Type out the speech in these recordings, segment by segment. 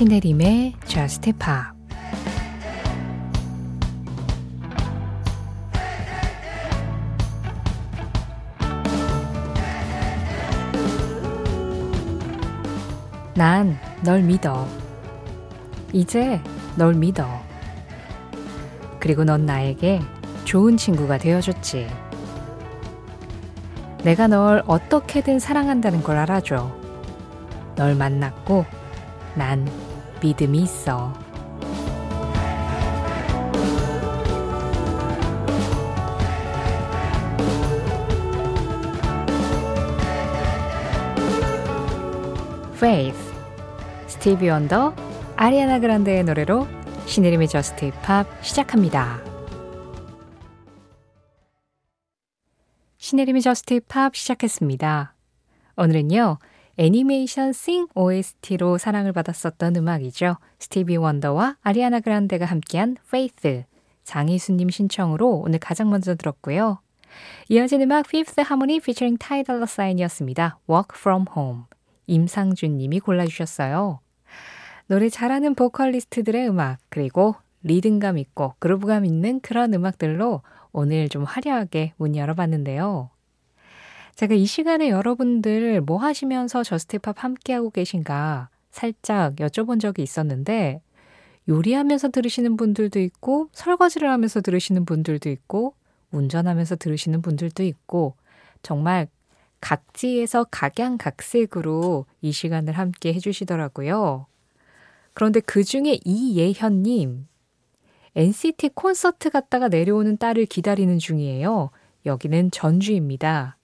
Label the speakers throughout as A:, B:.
A: 신혜림의 Just Pop 난 널 믿어. 이제 널 믿어. 그리고 넌 나에게 좋은 친구가 되어줬지. 내가 널 어떻게든 사랑한다는 걸 알아줘. 널 만났고 난 믿음이 있어. Faith, 스티비 원더, 아리아나 그란데의 노래로 신혜림의 JUST POP 시작합니다. 신혜림의 Just Pop 시작했습니다. 오늘은요, 애니메이션 Sing OST로 사랑을 받았었던 음악이죠. 스티비 원더와 아리아나 그란데가 함께한 Faith, 장희수님 신청으로 오늘 가장 먼저 들었고요. 이어진 음악 Fifth Harmony featuring Ty Dolla Sign이었습니다. Work From Home. 임상준 님이 골라주셨어요. 노래 잘하는 보컬리스트들의 음악, 그리고 리듬감 있고 groove감 있는 그런 음악들로 오늘 좀 화려하게 문 열어봤는데요. 제가 이 시간에 여러분들 뭐 하시면서 Just Pop 함께하고 계신가 살짝 여쭤본 적이 있었는데 요리하면서 들으시는 분들도 있고 설거지를 하면서 들으시는 분들도 있고 운전하면서 들으시는 분들도 있고 정말 각지에서 각양각색으로 이 시간을 함께 해주시더라고요. 그런데 그 중에 이예현님, NCT 콘서트 갔다가 내려오는 딸을 기다리는 중이에요. 여기는 전주입니다.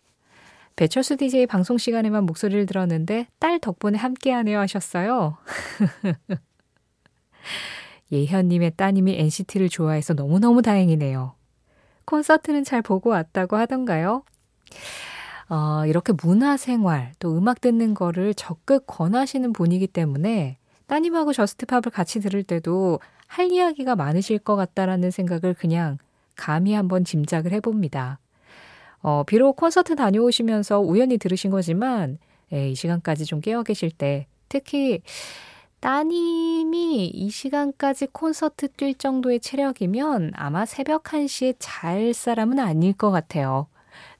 A: 배철수 DJ 방송 시간에만 목소리를 들었는데 딸 덕분에 함께하네요 하셨어요. 예현님의 따님이 NCT를 좋아해서 너무너무 다행이네요. 콘서트는 잘 보고 왔다고 하던가요? 어, 이렇게 문화생활, 또 음악 듣는 거를 적극 권하시는 분이기 때문에 따님하고 저스트팝을 같이 들을 때도 할 이야기가 많으실 것 같다라는 생각을 그냥 감히 한번 짐작을 해봅니다. 어, 비록 콘서트 다녀오시면서 우연히 들으신 거지만, 예, 이 시간까지 좀 깨어 계실 때, 특히 따님이 이 시간까지 콘서트 뛸 정도의 체력이면 아마 새벽 1시에 잘 사람은 아닐 것 같아요.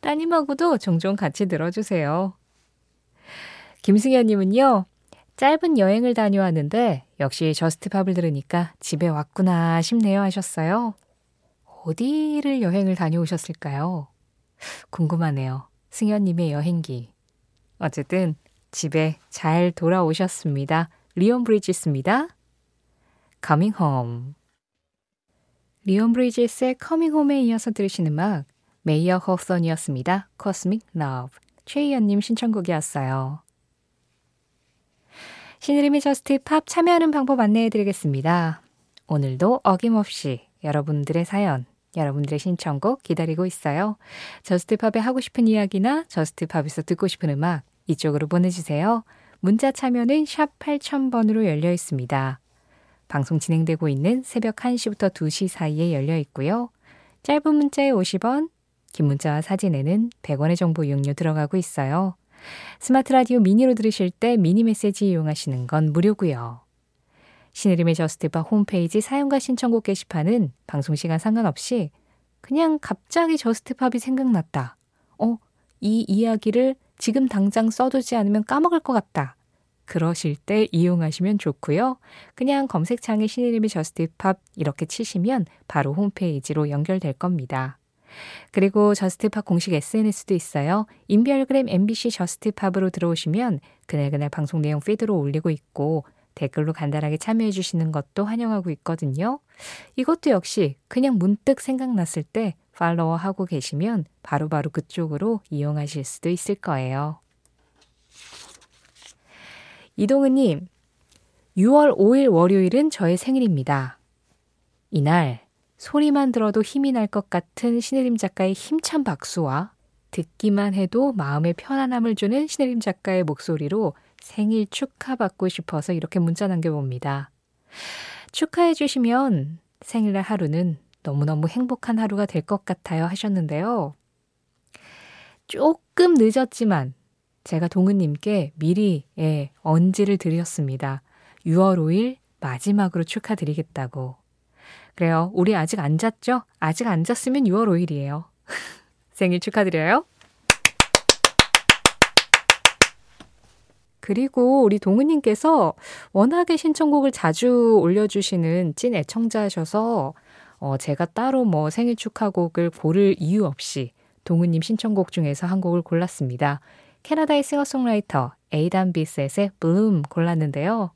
A: 따님하고도 종종 같이 들어주세요. 김승현님은요, 짧은 여행을 다녀왔는데 역시 Just Pop을 들으니까 집에 왔구나 싶네요 하셨어요. 어디를 여행을 다녀오셨을까요? 궁금하네요. 승현님의 여행기. 어쨌든 집에 잘 돌아오셨습니다. 리온 브리지스입니다. Coming Home. 리온 브리지스의 Coming Home에 이어서 들으신 음악 메이어 호손이었습니다. Cosmic Love. 최희연님 신청곡이었어요. 신혜림의 Just Pop 참여하는 방법 안내해 드리겠습니다. 오늘도 어김없이 여러분들의 사연, 여러분들의 신청곡 기다리고 있어요. Just Pop에 하고 싶은 이야기나 Just Pop에서 듣고 싶은 음악 이쪽으로 보내주세요. 문자 참여는 샵 8000번으로 열려 있습니다. 방송 진행되고 있는 새벽 1시부터 2시 사이에 열려 있고요. 짧은 문자에 50원, 긴 문자와 사진에는 100원의 정보 이용료 들어가고 있어요. 스마트 라디오 미니로 들으실 때 미니 메시지 이용하시는 건 무료고요. 신혜림의 Just Pop 홈페이지 사연과 신청곡 게시판은 방송시간 상관없이 그냥 갑자기 Just Pop이 생각났다. 어, 이 이야기를 지금 당장 써두지 않으면 까먹을 것 같다. 그러실 때 이용하시면 좋고요. 그냥 검색창에 신혜림의 Just Pop 이렇게 치시면 바로 홈페이지로 연결될 겁니다. 그리고 Just Pop 공식 SNS도 있어요. 인별그램 MBC Just Pop으로 들어오시면 그날그날 방송 내용 피드로 올리고 있고 댓글로 간단하게 참여해 주시는 것도 환영하고 있거든요. 이것도 역시 그냥 문득 생각났을 때 팔로우 하고 계시면 바로바로 바로 그쪽으로 이용하실 수도 있을 거예요. 이동은님, 6월 5일 월요일은 저의 생일입니다. 이날 소리만 들어도 힘이 날 것 같은 신혜림 작가의 힘찬 박수와 듣기만 해도 마음의 편안함을 주는 신혜림 작가의 목소리로 생일 축하받고 싶어서 이렇게 문자 남겨봅니다. 축하해 주시면 생일날 하루는 너무너무 행복한 하루가 될 것 같아요 하셨는데요. 조금 늦었지만 제가 동은님께 미리 예, 언지를 드렸습니다. 6월 5일 마지막으로 축하드리겠다고. 그래요. 우리 아직 안 잤죠? 아직 안 잤으면 6월 5일이에요. 생일 축하드려요. 그리고 우리 동우님께서 워낙에 신청곡을 자주 올려주시는 찐 애청자셔서 어, 제가 따로 뭐 생일 축하곡을 고를 이유 없이 동우님 신청곡 중에서 한 곡을 골랐습니다. 캐나다의 싱어송라이터 에이단 비셋의 블룸 골랐는데요.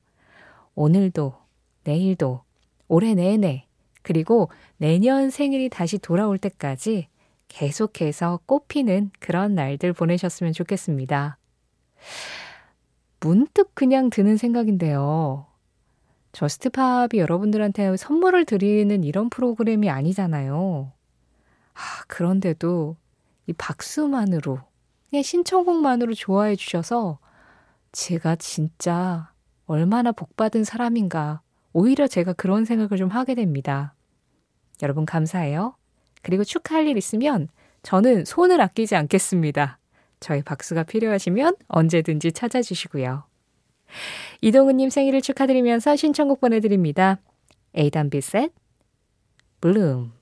A: 오늘도, 내일도, 올해 내내, 그리고 내년 생일이 다시 돌아올 때까지 계속해서 꽃피는 그런 날들 보내셨으면 좋겠습니다. 문득 그냥 드는 생각인데요. Just Pop이 여러분들한테 선물을 드리는 이런 프로그램이 아니잖아요. 아, 그런데도 이 박수만으로, 그냥 신청곡만으로 좋아해 주셔서 제가 진짜 얼마나 복받은 사람인가. 오히려 제가 그런 생각을 좀 하게 됩니다. 여러분 감사해요. 그리고 축하할 일 있으면 저는 손을 아끼지 않겠습니다. 저희 박수가 필요하시면 언제든지 찾아주시고요. 이동훈님 생일을 축하드리면서 신청곡 보내드립니다. 에이단 비셋, 블룸.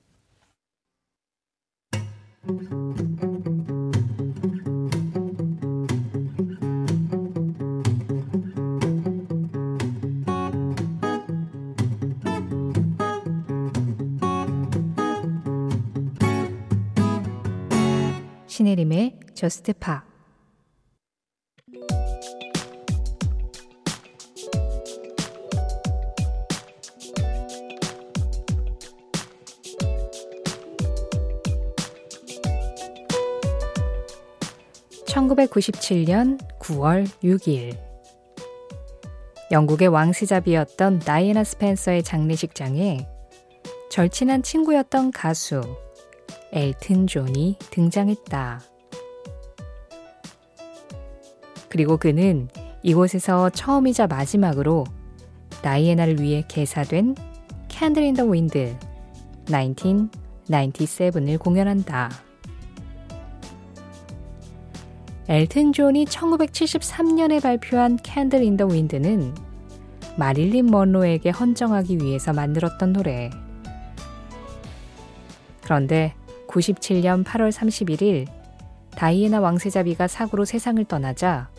A: 신혜림의 저스트 파 (1997년 9월 6일) 영국의 왕세자비였던 다이애나 스펜서의 장례식장에 절친한 친구였던 가수 엘튼 존이 등장했다. 그리고 그는 이곳에서 처음이자 마지막으로 다이애나를 위해 개사된 Candle in the Wind 1997을 공연한다. 엘튼 존이 1973년에 발표한 Candle in the Wind는 마릴린 먼로에게 헌정하기 위해서 만들었던 노래. 그런데 97년 8월 31일 다이애나 왕세자비가 사고로 세상을 떠나자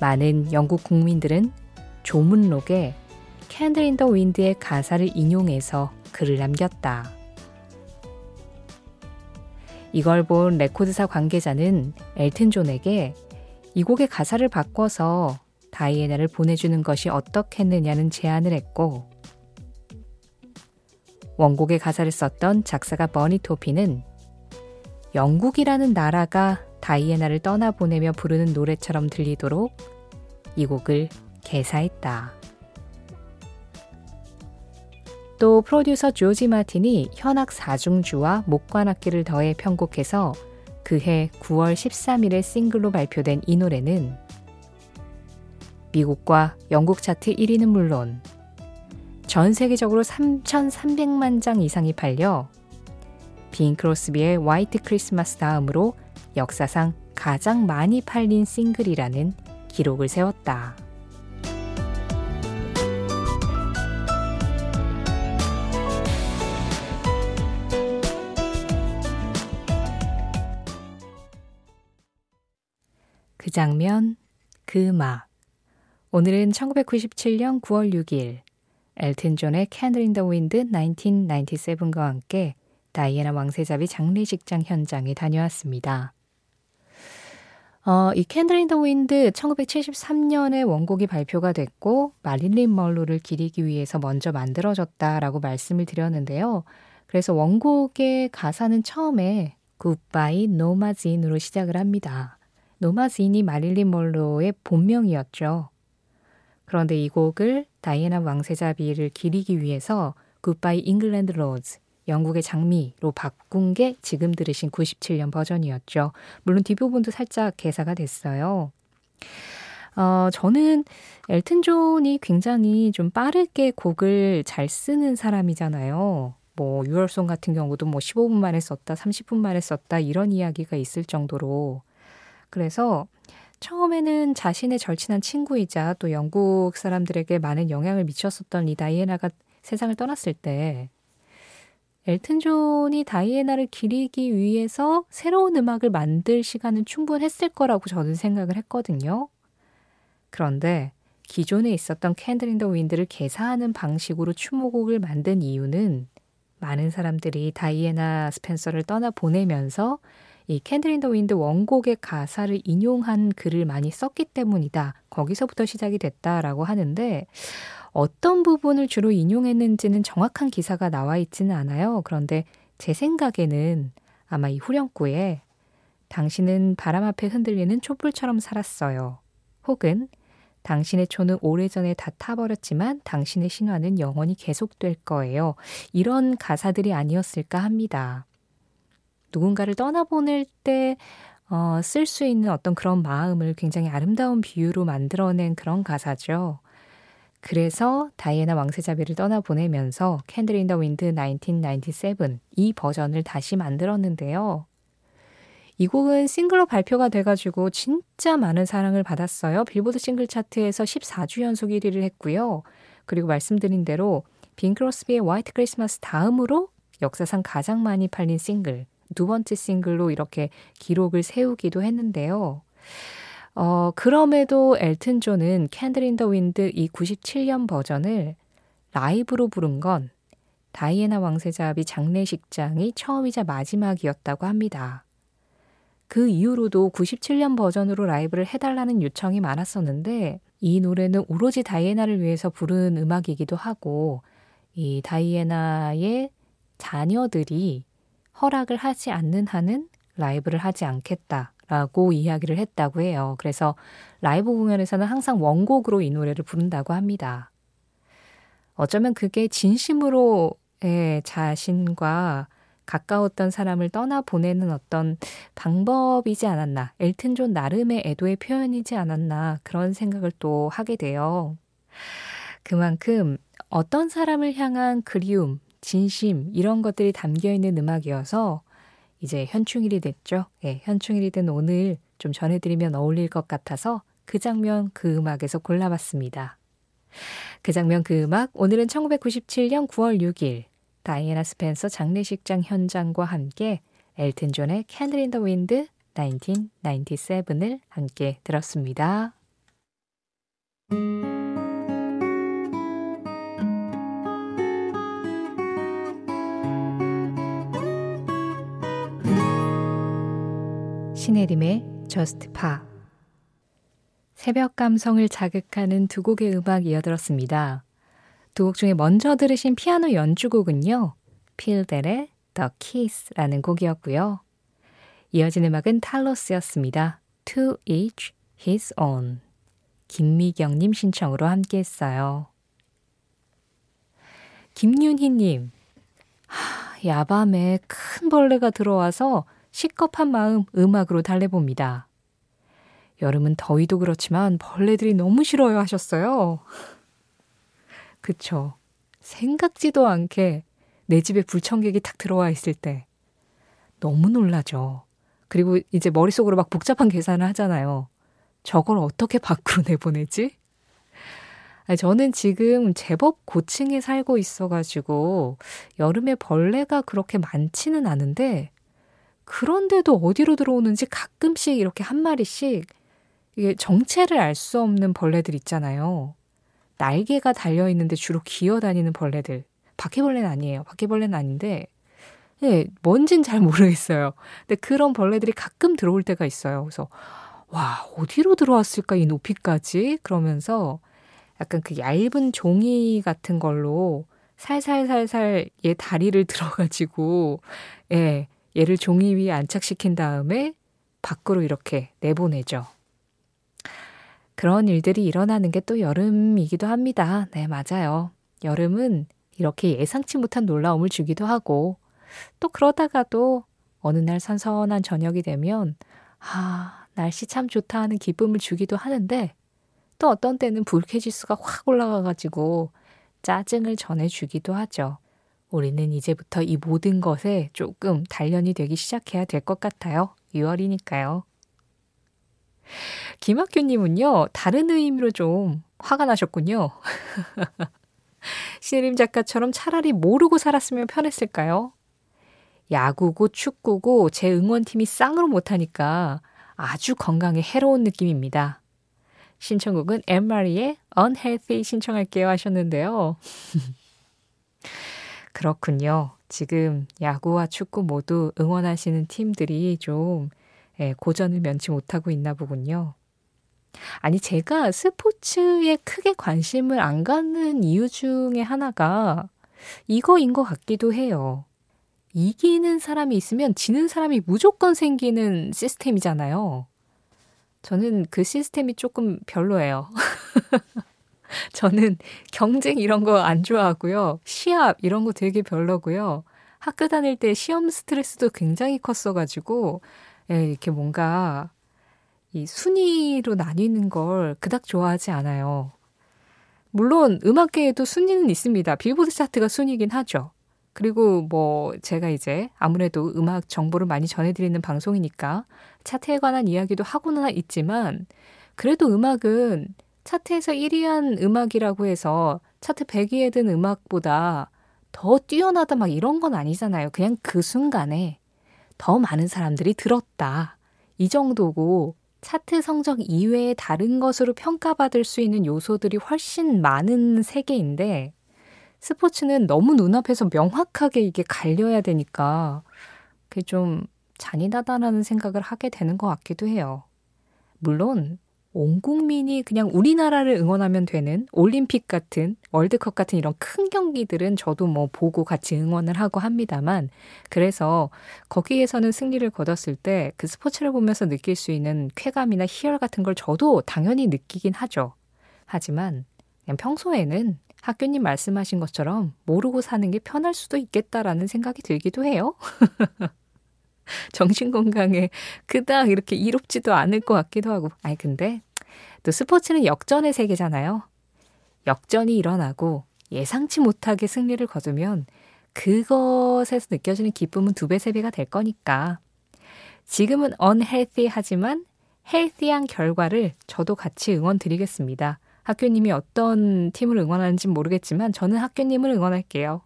A: 많은 영국 국민들은 조문록에 Candle in the Wind의 가사를 인용해서 글을 남겼다. 이걸 본 레코드사 관계자는 엘튼 존에게 이 곡의 가사를 바꿔서 다이애나를 보내주는 것이 어떻겠느냐는 제안을 했고 원곡의 가사를 썼던 작사가 버니 토핀은 영국이라는 나라가 다이애나를 떠나보내며 부르는 노래처럼 들리도록 이 곡을 개사했다. 또 프로듀서 조지 마틴이 현악 사중주와 목관악기를 더해 편곡해서 그해 9월 13일에 싱글로 발표된 이 노래는 미국과 영국 차트 1위는 물론 전 세계적으로 3,300만 장 이상이 팔려 빈 크로스비의 화이트 크리스마스 다음으로 역사상 가장 많이 팔린 싱글이라는 기록을 세웠다. 그 장면, 그 음악. 오늘은 1997년 9월 6일 엘튼 존의 Candle in the Wind 1997과 함께 다이애나 왕세자비 장례식장 현장에 다녀왔습니다. 어, 이 Candle in the Wind 1973년에 원곡이 발표가 됐고 마릴린 먼로를 기리기 위해서 먼저 만들어졌다라고 말씀을 드렸는데요. 그래서 원곡의 가사는 처음에 Goodbye Norma Jean으로 시작을 합니다. 노마진이 마릴린 먼로의 본명이었죠. 그런데 이 곡을 다이애나 왕세자비를 기리기 위해서 Goodbye England's Rose 영국의 장미로 바꾼 게 지금 들으신 97년 버전이었죠. 물론 뒷부분도 살짝 개사가 됐어요. 어, 저는 엘튼 존이 굉장히 좀 빠르게 곡을 잘 쓰는 사람이잖아요. 뭐, Your Song 같은 경우도 뭐 15분 만에 썼다, 30분 만에 썼다, 이런 이야기가 있을 정도로. 그래서 처음에는 자신의 절친한 친구이자 또 영국 사람들에게 많은 영향을 미쳤었던 이 다이애나가 세상을 떠났을 때 엘튼 존이 다이애나를 기리기 위해서 새로운 음악을 만들 시간은 충분했을 거라고 저는 생각을 했거든요. 그런데 기존에 있었던 Candle in the Wind를 개사하는 방식으로 추모곡을 만든 이유는 많은 사람들이 다이애나 스펜서를 떠나 보내면서 이 Candle in the Wind 원곡의 가사를 인용한 글을 많이 썼기 때문이다. 거기서부터 시작이 됐다라고 하는데 어떤 부분을 주로 인용했는지는 정확한 기사가 나와 있지는 않아요. 그런데 제 생각에는 아마 이 후렴구에 당신은 바람 앞에 흔들리는 촛불처럼 살았어요. 혹은 당신의 초는 오래전에 다 타버렸지만 당신의 신화는 영원히 계속될 거예요. 이런 가사들이 아니었을까 합니다. 누군가를 떠나보낼 때 어, 쓸 수 있는 어떤 그런 마음을 굉장히 아름다운 비유로 만들어낸 그런 가사죠. 그래서 다이애나 왕세자비를 떠나보내면서 Candle in the Wind 1997 이 버전을 다시 만들었는데요. 이 곡은 싱글로 발표가 돼가지고 진짜 많은 사랑을 받았어요. 빌보드 싱글 차트에서 14주 연속 1위를 했고요. 그리고 말씀드린 대로 빙 크로스비의 White Christmas 다음으로 역사상 가장 많이 팔린 싱글, 두 번째 싱글로 이렇게 기록을 세우기도 했는데요. 어, 그럼에도 엘튼 존은 Candle in the Wind 이 97년 버전을 라이브로 부른 건 다이애나 왕세자 비 장례식장이 처음이자 마지막이었다고 합니다. 그 이후로도 97년 버전으로 라이브를 해달라는 요청이 많았었는데 이 노래는 오로지 다이애나를 위해서 부른 음악이기도 하고 이 다이애나의 자녀들이 허락을 하지 않는 한은 라이브를 하지 않겠다. 라고 이야기를 했다고 해요. 그래서 라이브 공연에서는 항상 원곡으로 이 노래를 부른다고 합니다. 어쩌면 그게 진심으로 의 자신과 가까웠던 사람을 떠나 보내는 어떤 방법이지 않았나. 엘튼 존 나름의 애도의 표현이지 않았나. 그런 생각을 또 하게 돼요. 그만큼 어떤 사람을 향한 그리움, 진심, 이런 것들이 담겨 있는 음악이어서 이제 현충일이 됐죠. 예, 현충일이 된 오늘 좀 전해드리면 어울릴 것 같아서 그 장면 그 음악에서 골라봤습니다. 그 장면 그 음악 오늘은 1997년 9월 6일 다이애나 스펜서 장례식장 현장과 함께 엘튼 존의 Candle in the Wind 1997을 함께 들었습니다. 신혜림의 Just Pa 새벽 감성을 자극하는 두 곡의 음악 이어들었습니다. 두 곡 중에 먼저 들으신 피아노 연주곡은요. 필델의 The Kiss라는 곡이었고요. 이어진 음악은 탈로스였습니다. To each his own. 김미경님 신청으로 함께 했어요. 김윤희님, 야밤에 큰 벌레가 들어와서 시겁한 마음 음악으로 달래봅니다. 여름은 더위도 그렇지만 벌레들이 너무 싫어요 하셨어요. 그쵸. 생각지도 않게 내 집에 불청객이 탁 들어와 있을 때 너무 놀라죠. 그리고 이제 머릿속으로 막 복잡한 계산을 하잖아요. 저걸 어떻게 밖으로 내보내지? 저는 지금 제법 고층에 살고 있어가지고 여름에 벌레가 그렇게 많지는 않은데 그런데도 어디로 들어오는지 가끔씩 이렇게 한 마리씩 이게 정체를 알 수 없는 벌레들 있잖아요. 날개가 달려 있는데 주로 기어 다니는 벌레들. 바퀴벌레는 아니에요. 바퀴벌레는 아닌데 예, 뭔진 잘 모르겠어요. 근데 그런 벌레들이 가끔 들어올 때가 있어요. 그래서 와, 어디로 들어왔을까 이 높이까지? 그러면서 약간 그 얇은 종이 같은 걸로 살살살살 얘 다리를 들어가지고 예, 얘를 종이 위에 안착시킨 다음에 밖으로 이렇게 내보내죠. 그런 일들이 일어나는 게 또 여름이기도 합니다. 네, 맞아요. 여름은 이렇게 예상치 못한 놀라움을 주기도 하고, 또 그러다가도 어느 날 선선한 저녁이 되면, 아, 날씨 참 좋다 하는 기쁨을 주기도 하는데, 또 어떤 때는 불쾌지수가 확 올라가가지고 짜증을 전해주기도 하죠. 우리는 이제부터 이 모든 것에 조금 단련이 되기 시작해야 될 것 같아요. 6월이니까요. 김학규님은요, 다른 의미로 좀 화가 나셨군요. 신혜림 작가처럼 차라리 모르고 살았으면 편했을까요? 야구고 축구고 제 응원팀이 쌍으로 못하니까 아주 건강에 해로운 느낌입니다. 신청곡은 엠마리의 Unhealthy 신청할게요 하셨는데요. 그렇군요. 지금 야구와 축구 모두 응원하시는 팀들이 좀 예, 고전을 면치 못하고 있나 보군요. 아니, 제가 스포츠에 크게 관심을 안 갖는 이유 중에 하나가 이거인 것 같기도 해요. 이기는 사람이 있으면 지는 사람이 무조건 생기는 시스템이잖아요. 저는 그 시스템이 조금 별로예요. 저는 경쟁 이런 거 안 좋아하고요. 시합 이런 거 되게 별로고요. 학교 다닐 때 시험 스트레스도 굉장히 컸어가지고, 예, 이렇게 뭔가 이 순위로 나뉘는 걸 그닥 좋아하지 않아요. 물론 음악계에도 순위는 있습니다. 빌보드 차트가 순위긴 하죠. 그리고 뭐 제가 이제 아무래도 음악 정보를 많이 전해드리는 방송이니까 차트에 관한 이야기도 하고는 있지만 그래도 음악은 차트에서 1위한 음악이라고 해서 차트 100위에 든 음악보다 더 뛰어나다 막 이런 건 아니잖아요. 그냥 그 순간에 더 많은 사람들이 들었다. 이 정도고 차트 성적 이외의 다른 것으로 평가받을 수 있는 요소들이 훨씬 많은 세계인데 스포츠는 너무 눈앞에서 명확하게 이게 갈려야 되니까 그게 좀 잔인하다라는 생각을 하게 되는 것 같기도 해요. 물론 온 국민이 그냥 우리나라를 응원하면 되는 올림픽 같은 월드컵 같은 이런 큰 경기들은 저도 뭐 보고 같이 응원을 하고 합니다만 그래서 거기에서는 승리를 거뒀을 때 그 스포츠를 보면서 느낄 수 있는 쾌감이나 희열 같은 걸 저도 당연히 느끼긴 하죠. 하지만 그냥 평소에는 학교님 말씀하신 것처럼 모르고 사는 게 편할 수도 있겠다라는 생각이 들기도 해요. 정신 건강에 그닥 이렇게 이롭지도 않을 것 같기도 하고. 아니, 근데 또 스포츠는 역전의 세계잖아요. 역전이 일어나고 예상치 못하게 승리를 거두면 그것에서 느껴지는 기쁨은 두 배, 세 배가 될 거니까. 지금은 unhealthy 하지만 healthy한 결과를 저도 같이 응원 드리겠습니다. 학교님이 어떤 팀을 응원하는지 모르겠지만 저는 학교님을 응원할게요.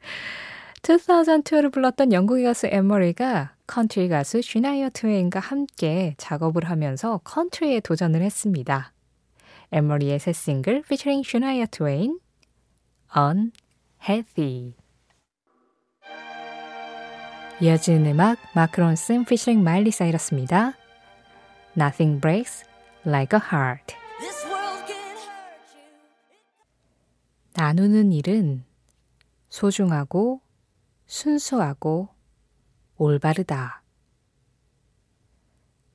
A: 2002를 불렀던 영국의 가수 앤 마리가 컨트리 가수 샤니아 트웨인과 함께 작업을 하면서 컨트리에 도전을 했습니다. 앤 마리의 새 싱글 피처링 샤니아 트웨인 Unhealthy 이어지는 음악 마크론슨 피처링 마일리 사이러스입니다. Nothing breaks like a heart 나누는 일은 소중하고 순수하고 올바르다.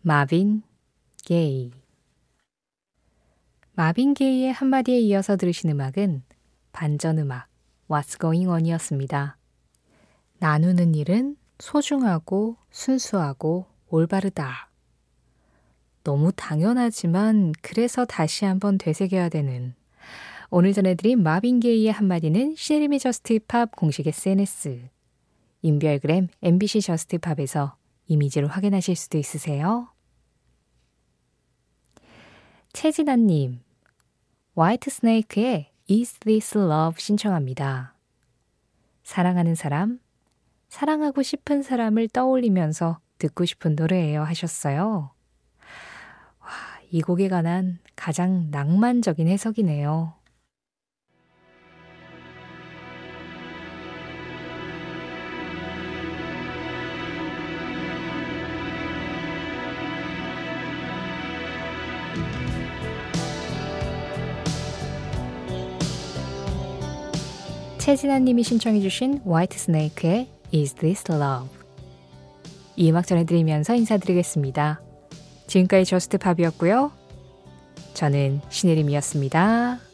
A: 마빈 게이 마빈 게이의 한마디에 이어서 들으신 음악은 반전 음악 What's Going On이었습니다. 나누는 일은 소중하고 순수하고 올바르다. 너무 당연하지만 그래서 다시 한번 되새겨야 되는 오늘 전해드린 마빈 게이의 한마디는 신혜림의 Just Pop 공식 SNS, 인별그램 MBC Just Pop에서 이미지를 확인하실 수도 있으세요. 최진아님, 화이트 스네이크의 Is This Love 신청합니다. 사랑하는 사람, 사랑하고 싶은 사람을 떠올리면서 듣고 싶은 노래예요 하셨어요. 와, 이 곡에 관한 가장 낭만적인 해석이네요. 최진아님이 신청해주신 화이트 스네이크의 Is This Love 이 음악 전해드리면서 인사드리겠습니다. 지금까지 Just Pop이었고요. 저는 신혜림이었습니다.